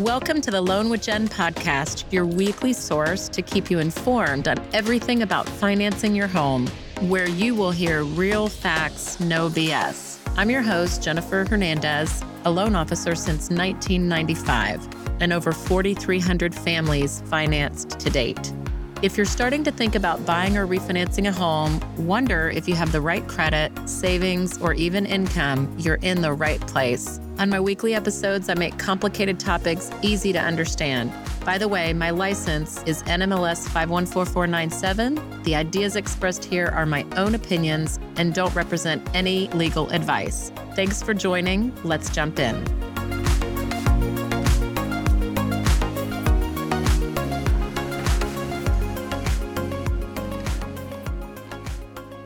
Welcome to the Loan with Jen podcast, your weekly source to keep you informed on everything about financing your home, where you will hear real facts, no BS. I'm your host, Jennifer Hernandez, a loan officer since 1995, and over 4,300 families financed to date. If you're starting to think about buying or refinancing a home, wonder if you have the right credit, savings, or even income, you're in the right place. On my weekly episodes, I make complicated topics easy to understand. By the way, my license is NMLS 514497. The ideas expressed here are my own opinions and don't represent any legal advice. Thanks for joining. Let's jump in.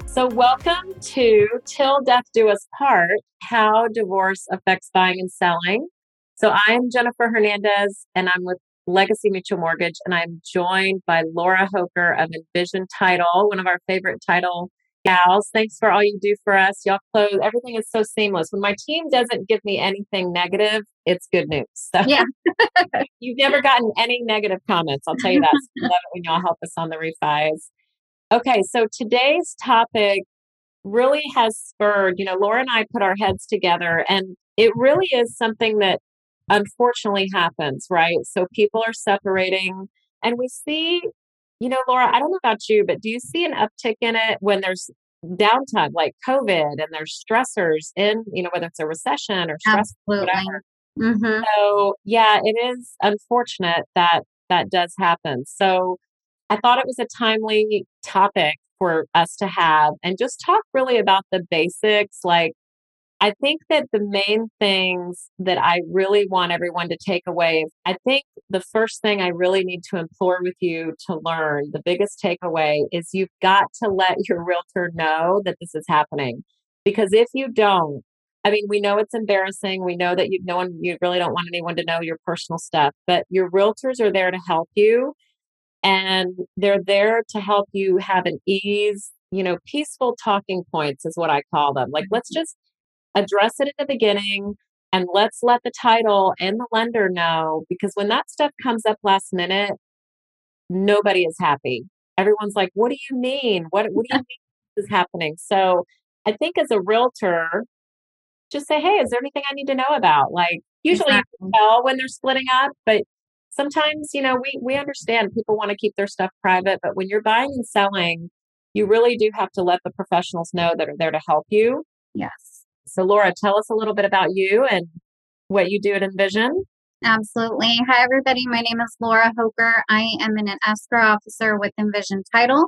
So, welcome to Till Death Do Us Part How Divorce Affects Buying and Selling. So, I'm Jennifer Hernandez and I'm with Legacy Mutual Mortgage, and I'm joined by Laura Hoker of Envision Title, one of our favorite title gals. Thanks for all you do for us. Y'all close, everything is so seamless. When my team doesn't give me anything negative, it's good news. So, yeah. you've never gotten any negative comments. I'll tell you that. So love it when y'all help us on the refis. Okay, so today's topic really has spurred, you know, Laura and I put our heads together, and it really is something that unfortunately happens, right? So people are separating, and we see, you know, Laura, I don't know about you, but do you see an uptick in it when there's downtime like COVID and there's stressors in, you know, whether it's a recession or stress, Absolutely. whatever? hmm So, yeah, it is unfortunate that that does happen. So, I thought it was a timely topic for us to have and just talk really about the basics. Like, I think that the main things that I really want everyone to take away, I think the first thing I really need to implore with you to learn, the biggest takeaway is you've got to let your realtor know that this is happening. Because if you don't, I mean, we know it's embarrassing. We know that you no one you really don't want anyone to know your personal stuff, but your realtors are there to help you and they're there to help you have an ease, you know, peaceful talking points is what I call them. Like, let's mm-hmm. just address it at the beginning and let's let the title and the lender know because when that stuff comes up last minute, nobody is happy. Everyone's like, what do you mean? What, what do you mean this is happening? So I think as a realtor, just say, hey, is there anything I need to know about? Like, usually you can Exactly. tell when they're splitting up, but sometimes, you know, we, we understand people want to keep their stuff private, but when you're buying and selling, you really do have to let the professionals know that are there to help you. Yes. So, Laura, tell us a little bit about you and what you do at Envision. Absolutely. Hi, everybody. My name is Laura Hoker. I am an escrow officer with Envision Title.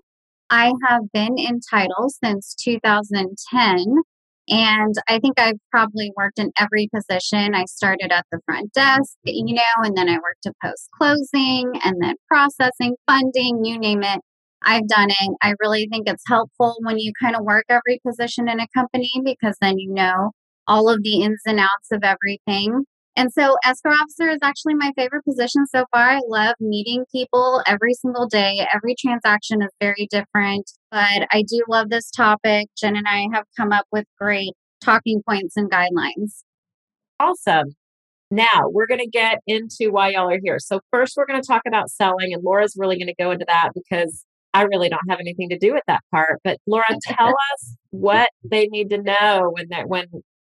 I have been in title since 2010. And I think I've probably worked in every position. I started at the front desk, you know, and then I worked to post closing and then processing, funding, you name it. I've done it. I really think it's helpful when you kind of work every position in a company because then you know all of the ins and outs of everything. And so, escrow officer is actually my favorite position so far. I love meeting people every single day. Every transaction is very different, but I do love this topic. Jen and I have come up with great talking points and guidelines. Awesome. Now we're going to get into why y'all are here. So, first, we're going to talk about selling, and Laura's really going to go into that because I really don't have anything to do with that part. But, Laura, tell us what they need to know when they're, when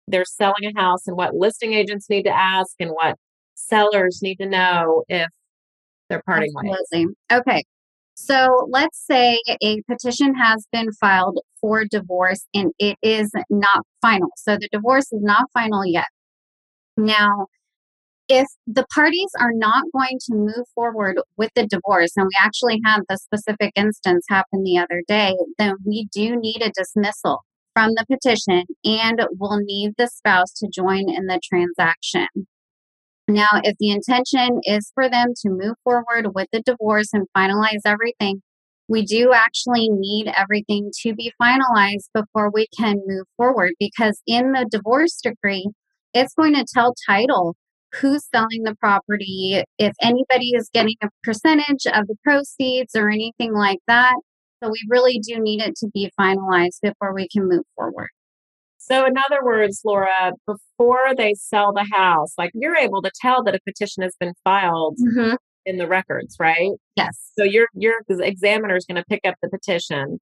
they're selling a house and what listing agents need to ask and what sellers need to know if they're parting ways. Okay. So let's say a petition has been filed for divorce and it is not final. So the divorce is not final yet. Now, if the parties are not going to move forward with the divorce, and we actually had the specific instance happen the other day, then we do need a dismissal from the petition and we'll need the spouse to join in the transaction. Now, if the intention is for them to move forward with the divorce and finalize everything, we do actually need everything to be finalized before we can move forward because in the divorce decree, it's going to tell title who's selling the property, if anybody is getting a percentage of the proceeds or anything like that. So we really do need it to be finalized before we can move forward. So, in other words, Laura, before they sell the house, like you're able to tell that a petition has been filed hmm in the records, right? Yes. So your your examiner is going to pick up the petition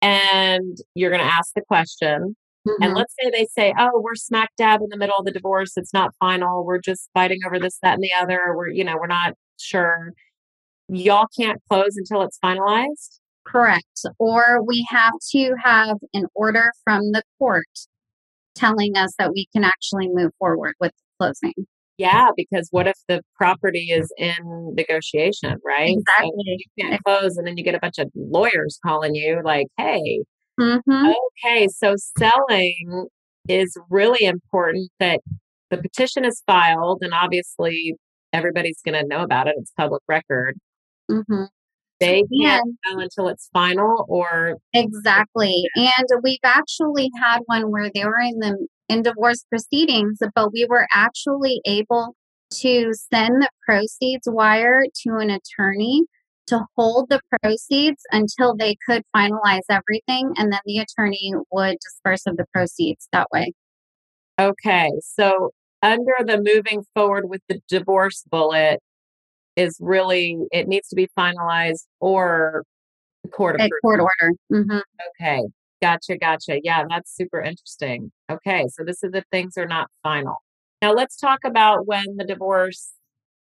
and you're going to ask the question. And hmm let's say they say, "Oh, we're smack dab in the middle of the divorce. It's not final. We're just fighting over this, that, and the other. We're, you know, we're not sure." Y'all can't close until it's finalized. Correct. Or we have to have an order from the court telling us that we can actually move forward with the closing. Yeah, because what if the property is in negotiation, right? So Exactly. you can't close, and then you get a bunch of lawyers calling you, like, "Hey, Mm-hmm. Okay, so selling is really important that the petition is filed, and obviously everybody's going to know about it. It's public record. Mm-hmm. They can't sell until it's final, or exactly. And we've actually had one where they were in the in divorce proceedings, but we were actually able to send the proceeds wire to an attorney to hold the proceeds until they could finalize everything and then the attorney would disperse of the proceeds that way. okay. So under the moving forward with the divorce bullet is really it needs to be finalized or court A approved. court order. hmm Okay, gotcha, gotcha. Yeah, that's super interesting. Okay, so this is if things are not final. Now let's talk about when the divorce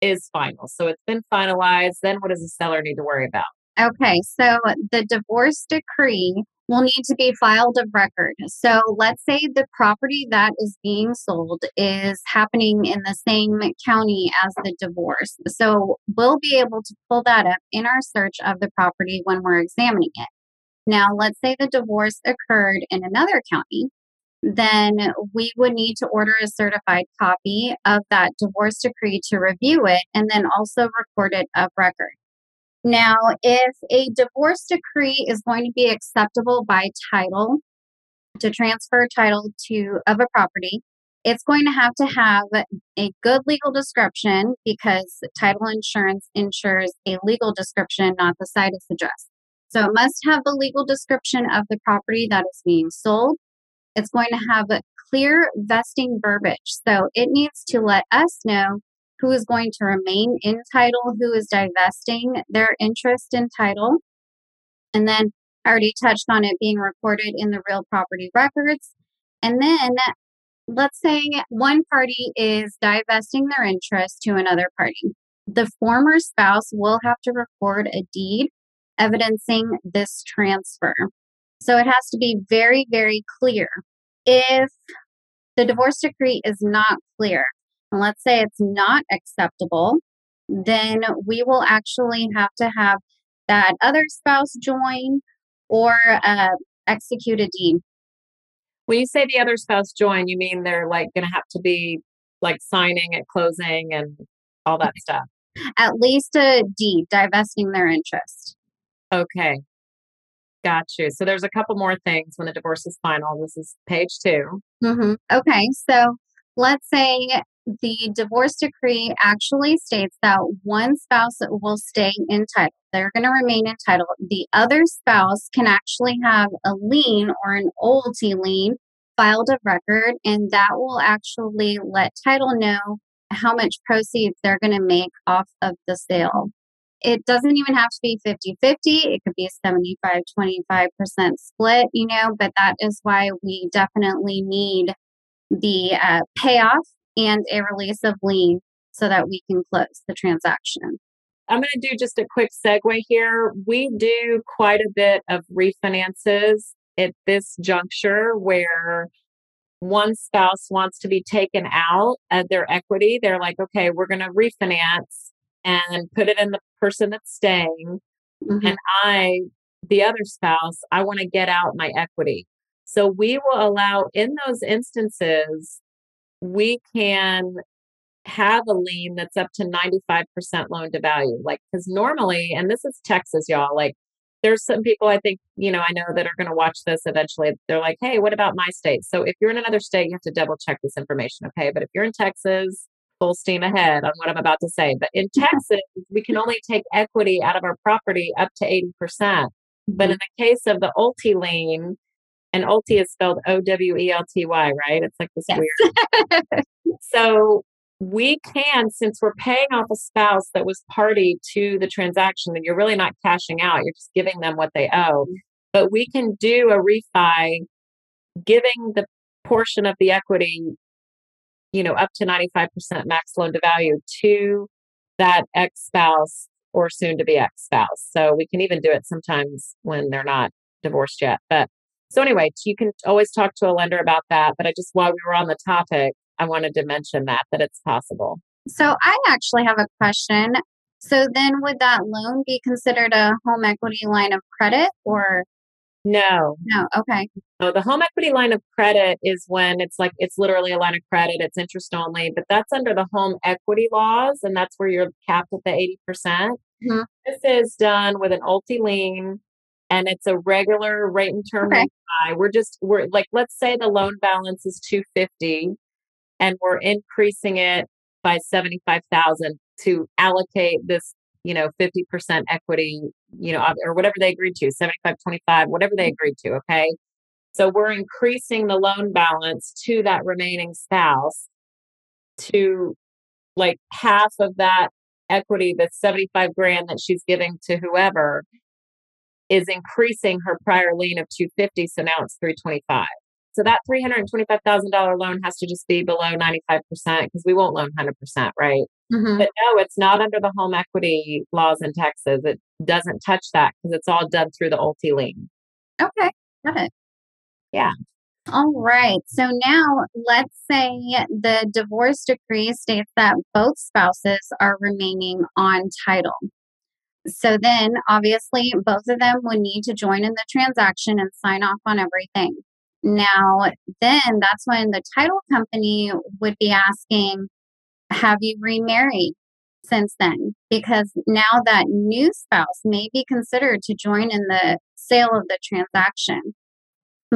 is final. So it's been finalized, then what does the seller need to worry about? Okay, so the divorce decree will need to be filed of record. So let's say the property that is being sold is happening in the same county as the divorce. So we'll be able to pull that up in our search of the property when we're examining it. Now, let's say the divorce occurred in another county, then we would need to order a certified copy of that divorce decree to review it and then also record it of record. Now, if a divorce decree is going to be acceptable by title to transfer title to of a property, it's going to have to have a good legal description because title insurance insures a legal description, not the site situs address. So it must have the legal description of the property that is being sold. It's going to have a clear vesting verbiage. So it needs to let us know who is going to remain in title, who is divesting their interest in title. And then I already touched on it being recorded in the real property records. And then let's say one party is divesting their interest to another party. The former spouse will have to record a deed evidencing this transfer. So it has to be very, very clear. If the divorce decree is not clear, and let's say it's not acceptable, then we will actually have to have that other spouse join or uh, execute a deed. When you say the other spouse join, you mean they're like going to have to be like signing at closing and all that stuff. At least a deed divesting their interest. Okay, got you. So there's a couple more things when the divorce is final. This is page two. hmm Okay, so let's say the divorce decree actually states that one spouse will stay entitled. They're going to remain entitled. The other spouse can actually have a lien or an owelty lien filed of record, and that will actually let title know how much proceeds they're going to make off of the sale. It doesn't even have to be 50 50. It could be a 75 25% split, you know, but that is why we definitely need the uh, payoff and a release of lien so that we can close the transaction. I'm going to do just a quick segue here. We do quite a bit of refinances at this juncture where one spouse wants to be taken out of their equity. They're like, okay, we're going to refinance and put it in the person that's staying. Mhm. And I, the other spouse, I want to get out my equity. So we will allow, in those instances, we can have a lien that's up to 95% loan to value. Like, because normally, and this is Texas, y'all, like, there's some people I think, you know, I know that are going to watch this eventually. They're like, hey, what about my state? So if you're in another state, you have to double check this information, okay? But if you're in Texas, full steam ahead on what I'm about to say. But in Texas, we can only take equity out of our property up to 80%. But in mm-hmm. the case of the owelty lien, and Owelty is spelled O W E L T Y, right? It's like this Yes. weird. So we can, since we're paying off a spouse that was party to the transaction, and you're really not cashing out, you're just giving them what they owe. Mm-hmm. But we can do a refi, giving the portion of the equity, you know, up to 95% max loan to value to that ex spouse or soon to be ex spouse. So we can even do it sometimes when they're not divorced yet. But so anyway, you can always talk to a lender about that. But I just, while we were on the topic, I wanted to mention that, that it's possible. So I actually have a question. So then would that loan be considered a home equity line of credit or No, no? Okay. no, the home equity line of credit is when it's like, it's literally a line of credit, it's interest only, but that's under the home equity laws. And that's where you're capped at the 80%. Mhm. This is done with an owelty lien and it's a regular rate and term Okay. refi. We're just, we're like, let's say the loan balance is 250 and we're increasing it by 75,000 to allocate this, you know, 50% equity, you know, or whatever they agreed to, 75, 25, whatever they mm-hmm. agreed to. Okay. So we're increasing the loan balance to that remaining spouse to like half of that equity, the 75 grand that she's giving to whoever is increasing her prior lien of 250. So now it's 325. So that $325,000 loan has to just be below 95% because we won't loan 100%, right? Mhm. But no, it's not under the home equity laws in Texas. It doesn't touch that because it's all done through the owelty lien. Okay. Got it. Yeah. All right. So now let's say the divorce decree states that both spouses are remaining on title. So then obviously both of them would need to join in the transaction and sign off on everything. Now, then that's when the title company would be asking, Have you remarried since then? Because now that new spouse may be considered to join in the sale of the transaction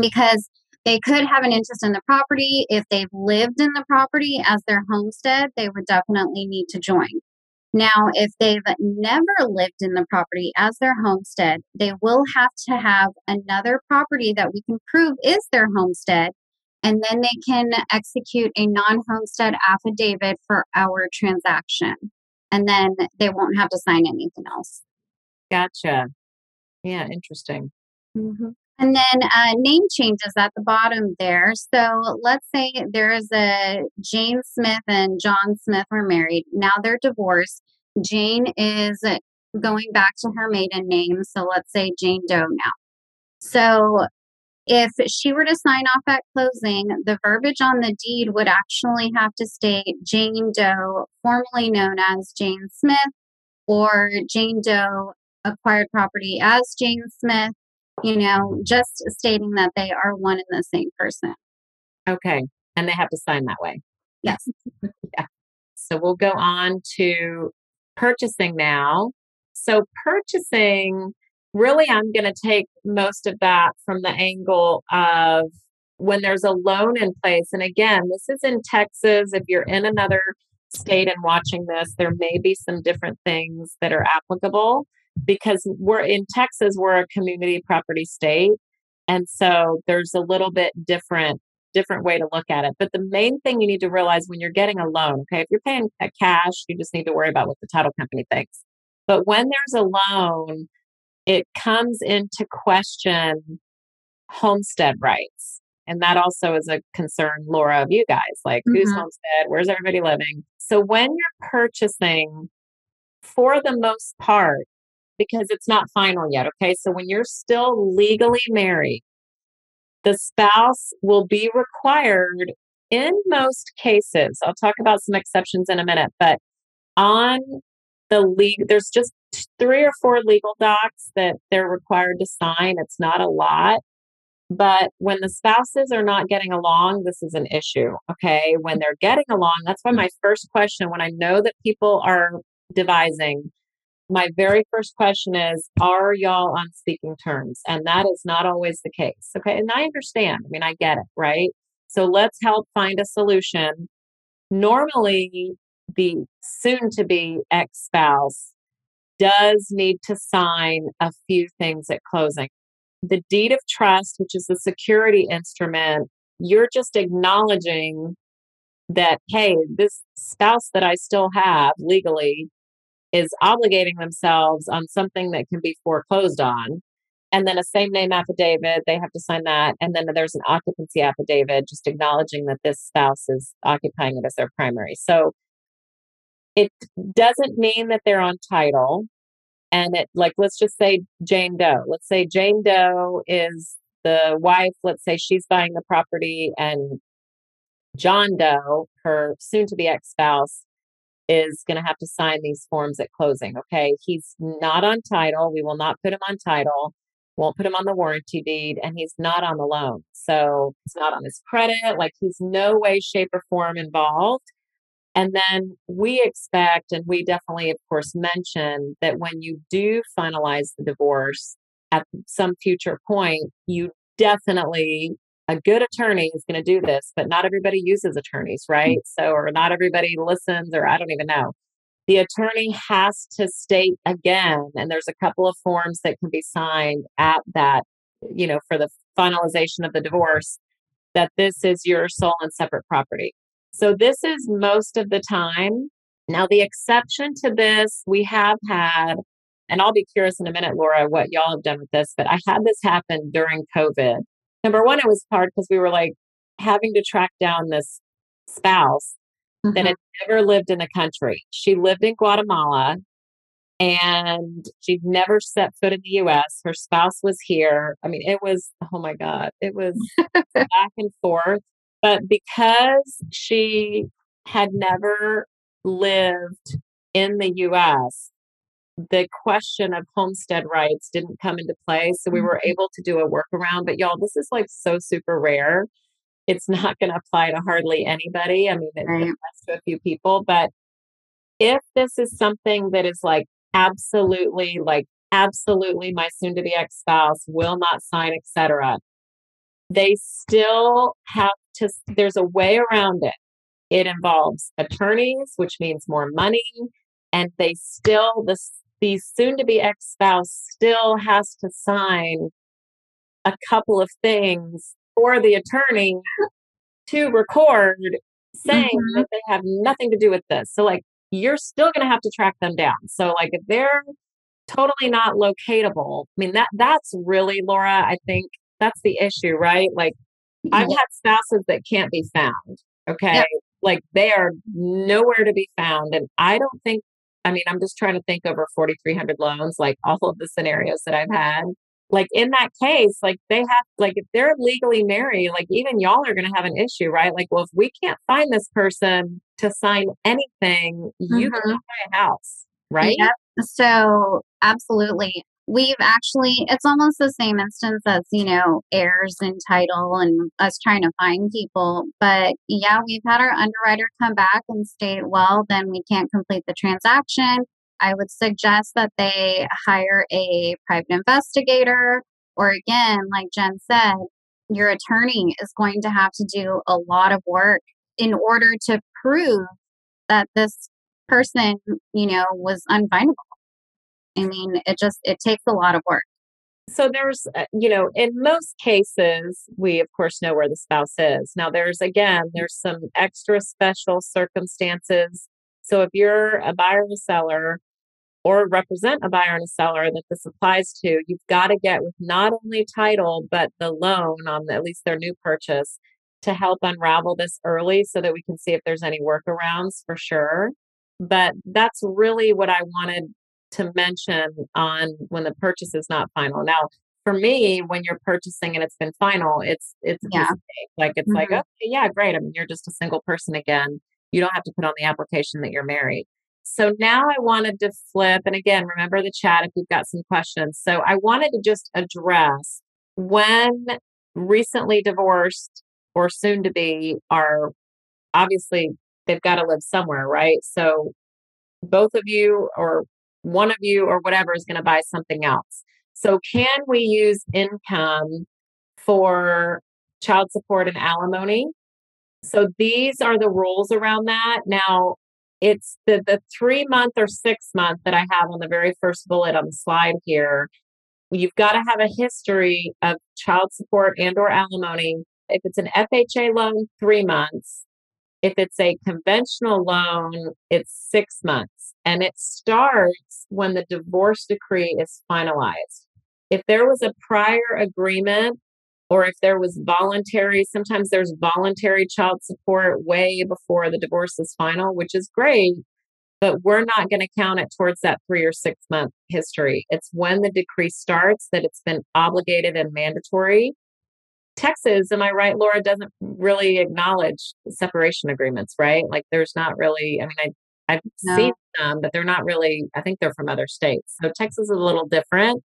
because they could have an interest in the property. If they've lived in the property as their homestead, they would definitely need to join. Now, if they've never lived in the property as their homestead, they will have to have another property that we can prove is their homestead. And then they can execute a non homestead affidavit for our transaction. And then they won't have to sign anything else. Gotcha. Yeah, interesting. Mm-hmm. And then uh, name changes at the bottom there. So let's say there is a Jane Smith and John Smith were married. Now they're divorced. Jane is going back to her maiden name. So let's say Jane Doe now. So if she were to sign off at closing, the verbiage on the deed would actually have to state Jane Doe, formerly known as Jane Smith, or Jane Doe acquired property as Jane Smith you know, just stating that they are one and the same person. Okay. And they have to sign that way. Yes. yeah. So we'll go on to purchasing now. So purchasing, really, I'm going to take most of that from the angle of when there's a loan in place. And again, this is in Texas. If you're in another state and watching this, there may be some different things that are applicable because we're in Texas, we're a community property state. And so there's a little bit different different way to look at it. But the main thing you need to realize when you're getting a loan, okay, if you're paying cash, you just need to worry about what the title company thinks. But when there's a loan, it comes into question homestead rights. And that also is a concern, Laura, of you guys. Like, who's Mhm. homestead? Where's everybody living? So when you're purchasing, for the most part, because it's not final yet. Okay. So when you're still legally married, the spouse will be required in most cases. I'll talk about some exceptions in a minute, but on the league, there's just three or four legal docs that they're required to sign. It's not a lot. But when the spouses are not getting along, this is an issue. Okay. When they're getting along, that's why my first question, when I know that people are devising, my very first question is Are y'all on speaking terms? And that is not always the case. Okay. And I understand. I mean, I get it. Right. So let's help find a solution. Normally, the soon to be ex spouse does need to sign a few things at closing. the deed of trust, which is the security instrument, you're just acknowledging that, hey, this spouse that I still have legally is obligating themselves on something that can be foreclosed on. And then a same name affidavit, they have to sign that. And then there's an occupancy affidavit just acknowledging that this spouse is occupying it as their primary. So it doesn't mean that they're on title. And it, like, let's just say Jane Doe. Let's say Jane Doe is the wife. Let's say she's buying the property and John Doe, her soon to be ex spouse, is going to have to sign these forms at closing. Okay. He's not on title. We will not put him on title, won't put him on the warranty deed, and he's not on the loan. So it's not on his credit. Like he's no way, shape, or form involved. And then we expect, and we definitely, of course, mention that when you do finalize the divorce at some future point, you definitely, a good attorney is going to do this, but not everybody uses attorneys, right? Mm. So, or not everybody listens, or I don't even know. The attorney has to state again, and there's a couple of forms that can be signed at that, you know, for the finalization of the divorce, that this is your sole and separate property. So this is most of the time. Now, the exception to this, we have had, and I'll be curious in a minute, Laura, what y'all have done with this, but I had this happen during COVID. Number one, it was hard because we were like having to track down this spouse mm-hmm. that had never lived in the country. She lived in Guatemala and she'd never set foot in the US. Her spouse was here. I mean, it was, oh my God, it was back and forth. But because she had never lived in the US, the question of homestead rights didn't come into play. So we were mm-hmm. able to do a workaround. But y'all, this is like so super rare. It's not going to apply to hardly anybody. I mean, it right. applies to a few people. But if this is something that is like absolutely, like absolutely my soon to be ex spouse will not sign, etc., they still have to, there's a way around it. It involves attorneys, which means more money, and they still, the, the soon to be ex spouse still has to sign a couple of things for the attorney to record saying mm-hmm. that they have nothing to do with this. So, like, you're still going to have to track them down. So, like, if they're totally not locatable, I mean, that that's really, Laura, I think that's the issue, right? Like, I've had spouses that can't be found. Okay. Yep. Like they are nowhere to be found. And I don't think, I mean, I'm just trying to think over 4,300 loans, like all of the scenarios that I've had. Like in that case, like they have, like if they're legally married, like even y'all are going to have an issue, right? Like, well, if we can't find this person to sign anything, you mm-hmm. can buy a house, right? Yep. So, absolutely we've actually it's almost the same instance as you know heirs and title and us trying to find people but yeah we've had our underwriter come back and state well then we can't complete the transaction. I would suggest that they hire a private investigator or again like jen said your attorney is going to have to do a lot of work in order to prove that this person you know was unfindable I mean, it just it takes a lot of work. So there's, uh, you know, in most cases, we of course know where the spouse is. Now, there's again, there's some extra special circumstances. So if you're a buyer and a seller, or represent a buyer and a seller that this applies to, you've got to get with not only title but the loan on at least their new purchase to help unravel this early, so that we can see if there's any workarounds for sure. But that's really what I wanted to mention on when the purchase is not final. Now, for me, when you're purchasing and it's been final, it's it's yeah. like it's mm-hmm. like okay, yeah, great. I mean, you're just a single person again. You don't have to put on the application that you're married. So now I wanted to flip, and again, remember the chat if you've got some questions. So I wanted to just address when recently divorced or soon to be are obviously they've got to live somewhere, right? So both of you or one of you or whatever is going to buy something else. So, can we use income for child support and alimony? So, these are the rules around that. Now, it's the, the three month or six month that I have on the very first bullet on the slide here you've got to have a history of child support and or alimony. If it's an FHA loan, 3 months. If it's a conventional loan, it's 6 months. And it starts when the divorce decree is finalized. If there was a prior agreement or if there was voluntary, sometimes there's voluntary child support way before the divorce is final, which is great, but we're not going to count it towards that three or six month history. It's when the decree starts that it's been obligated and mandatory. Texas, am I right, Laura, doesn't really acknowledge separation agreements, right? Like there's not really, I mean, I, I've no. seen them, but they're not really, I think they're from other states. So Texas is a little different.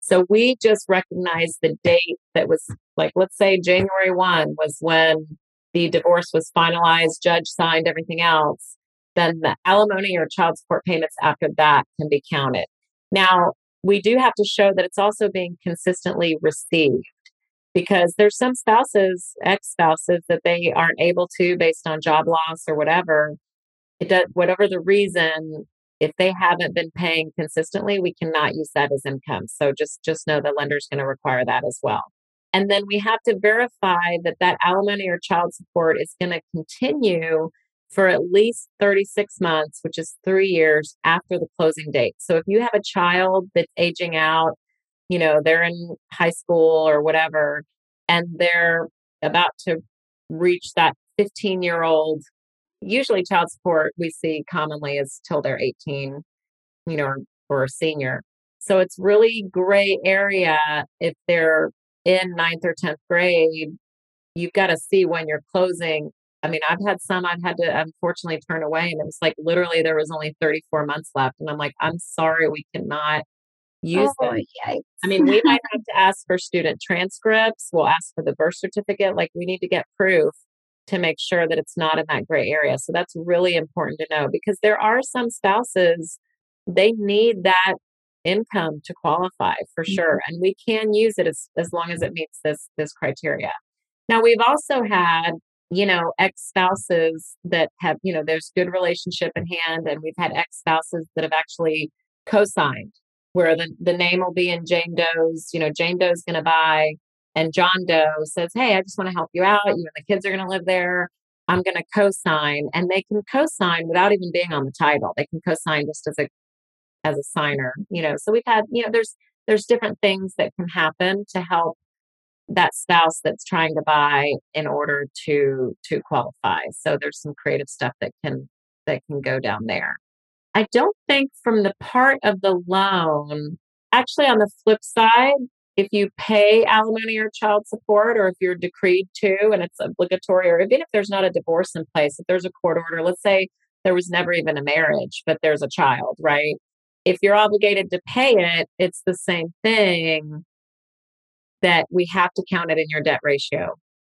So we just recognize the date that was like, let's say January 1 was when the divorce was finalized, judge signed everything else. Then the alimony or child support payments after that can be counted. Now, we do have to show that it's also being consistently received because there's some spouses, ex spouses, that they aren't able to based on job loss or whatever. It does, whatever the reason, if they haven't been paying consistently, we cannot use that as income. So just just know the lender's going to require that as well. And then we have to verify that that alimony or child support is going to continue for at least 36 months, which is three years after the closing date. So if you have a child that's aging out, you know, they're in high school or whatever, and they're about to reach that 15 year old usually child support we see commonly is till they're 18, you know, or, or senior. So it's really gray area if they're in ninth or 10th grade. You've got to see when you're closing. I mean, I've had some I've had to unfortunately turn away, and it was like literally there was only 34 months left. And I'm like, I'm sorry, we cannot use oh, it. Yikes. I mean, we might have to ask for student transcripts. We'll ask for the birth certificate. Like, we need to get proof to make sure that it's not in that gray area. So that's really important to know because there are some spouses, they need that income to qualify for mm-hmm. sure. And we can use it as, as long as it meets this this criteria. Now we've also had, you know, ex-spouses that have, you know, there's good relationship in hand, and we've had ex-spouses that have actually co-signed where the, the name will be in Jane Doe's, you know, Jane Doe's gonna buy and John Doe says, Hey, I just want to help you out. You and the kids are going to live there. I'm going to co-sign and they can co-sign without even being on the title. They can co-sign just as a as a signer, you know. So we've had, you know, there's there's different things that can happen to help that spouse that's trying to buy in order to to qualify. So there's some creative stuff that can that can go down there. I don't think from the part of the loan, actually on the flip side, if you pay alimony or child support, or if you're decreed to and it's obligatory, or even if there's not a divorce in place, if there's a court order, let's say there was never even a marriage, but there's a child, right? If you're obligated to pay it, it's the same thing that we have to count it in your debt ratio.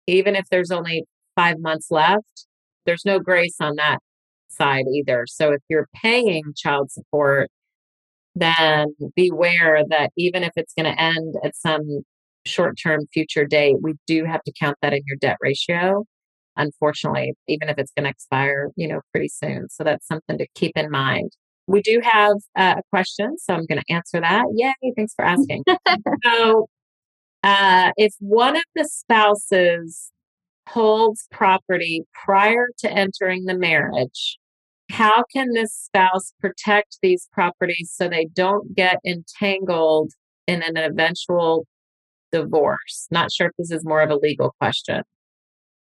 Even if there's only five months left, there's no grace on that side either. So if you're paying child support, then beware that even if it's going to end at some short term future date, we do have to count that in your debt ratio. Unfortunately, even if it's going to expire, you know, pretty soon. So that's something to keep in mind. We do have uh, a question, so I'm going to answer that. Yay, thanks for asking. so, uh, if one of the spouses holds property prior to entering the marriage, how can this spouse protect these properties so they don't get entangled in an eventual divorce? Not sure if this is more of a legal question.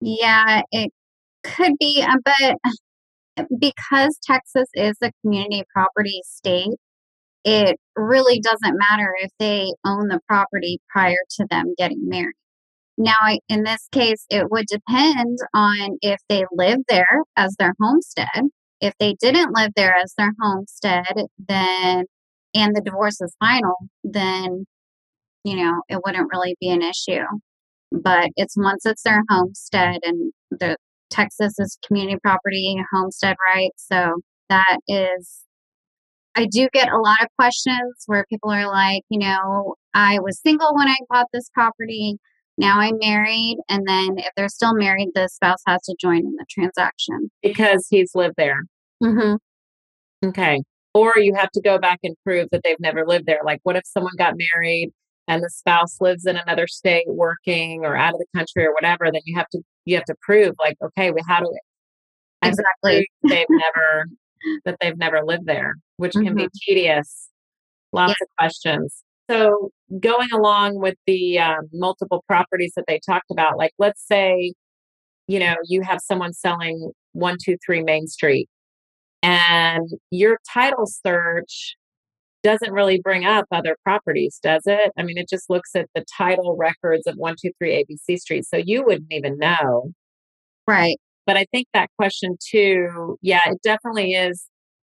Yeah, it could be, uh, but because Texas is a community property state, it really doesn't matter if they own the property prior to them getting married. Now, in this case, it would depend on if they live there as their homestead if they didn't live there as their homestead, then and the divorce is final, then you know it wouldn't really be an issue. But it's once it's their homestead, and the Texas is community property homestead right, so that is. I do get a lot of questions where people are like, you know, I was single when I bought this property. Now I'm married, and then if they're still married, the spouse has to join in the transaction because he's lived there. Mm-hmm. Okay. Or you have to go back and prove that they've never lived there. Like, what if someone got married and the spouse lives in another state working or out of the country or whatever? Then you have to you have to prove like, okay, we how do exactly they've never that they've never lived there, which can mm-hmm. be tedious. Lots yeah. of questions. So going along with the um, multiple properties that they talked about, like let's say, you know, you have someone selling one two three Main Street and your title search doesn't really bring up other properties, does it? I mean, it just looks at the title records of 123 ABC Street. So you wouldn't even know. Right. But I think that question too, yeah, it definitely is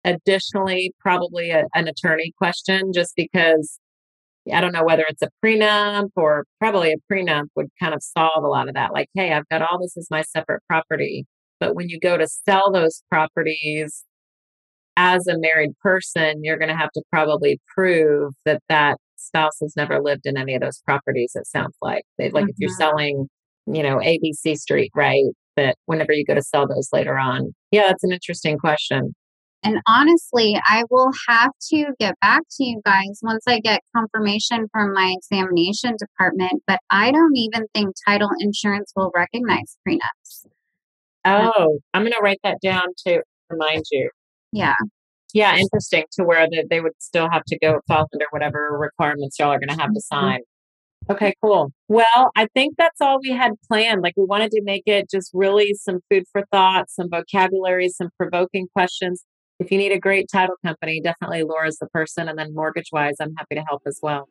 additionally probably a, an attorney question just because I don't know whether it's a prenup or probably a prenup would kind of solve a lot of that. Like, hey, I've got all this as my separate property. But when you go to sell those properties, as a married person, you're going to have to probably prove that that spouse has never lived in any of those properties. It sounds like they, like mm-hmm. if you're mm-hmm. selling, you know, ABC Street, right? That whenever you go to sell those later on, yeah, that's an interesting question. And honestly, I will have to get back to you guys once I get confirmation from my examination department. But I don't even think title insurance will recognize prenups. Oh, I'm going to write that down to remind you. Yeah. Yeah, interesting to where the, they would still have to go fall under whatever requirements y'all are going to have to mm-hmm. sign. Okay, cool. Well, I think that's all we had planned. Like we wanted to make it just really some food for thought, some vocabulary, some provoking questions. If you need a great title company, definitely Laura's the person. And then mortgage wise, I'm happy to help as well.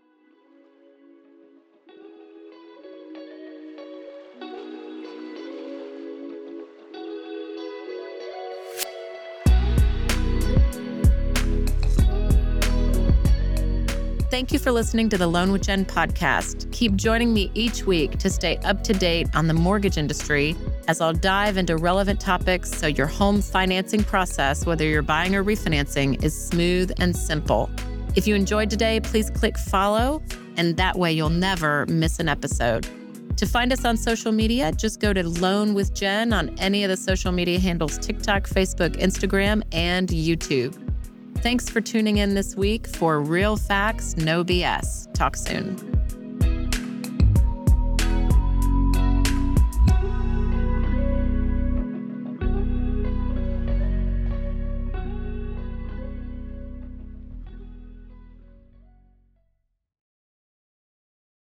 Thank you for listening to the Loan with Jen podcast. Keep joining me each week to stay up to date on the mortgage industry as I'll dive into relevant topics so your home financing process, whether you're buying or refinancing, is smooth and simple. If you enjoyed today, please click follow, and that way you'll never miss an episode. To find us on social media, just go to Loan with Jen on any of the social media handles TikTok, Facebook, Instagram, and YouTube. Thanks for tuning in this week for Real Facts, No BS. Talk soon.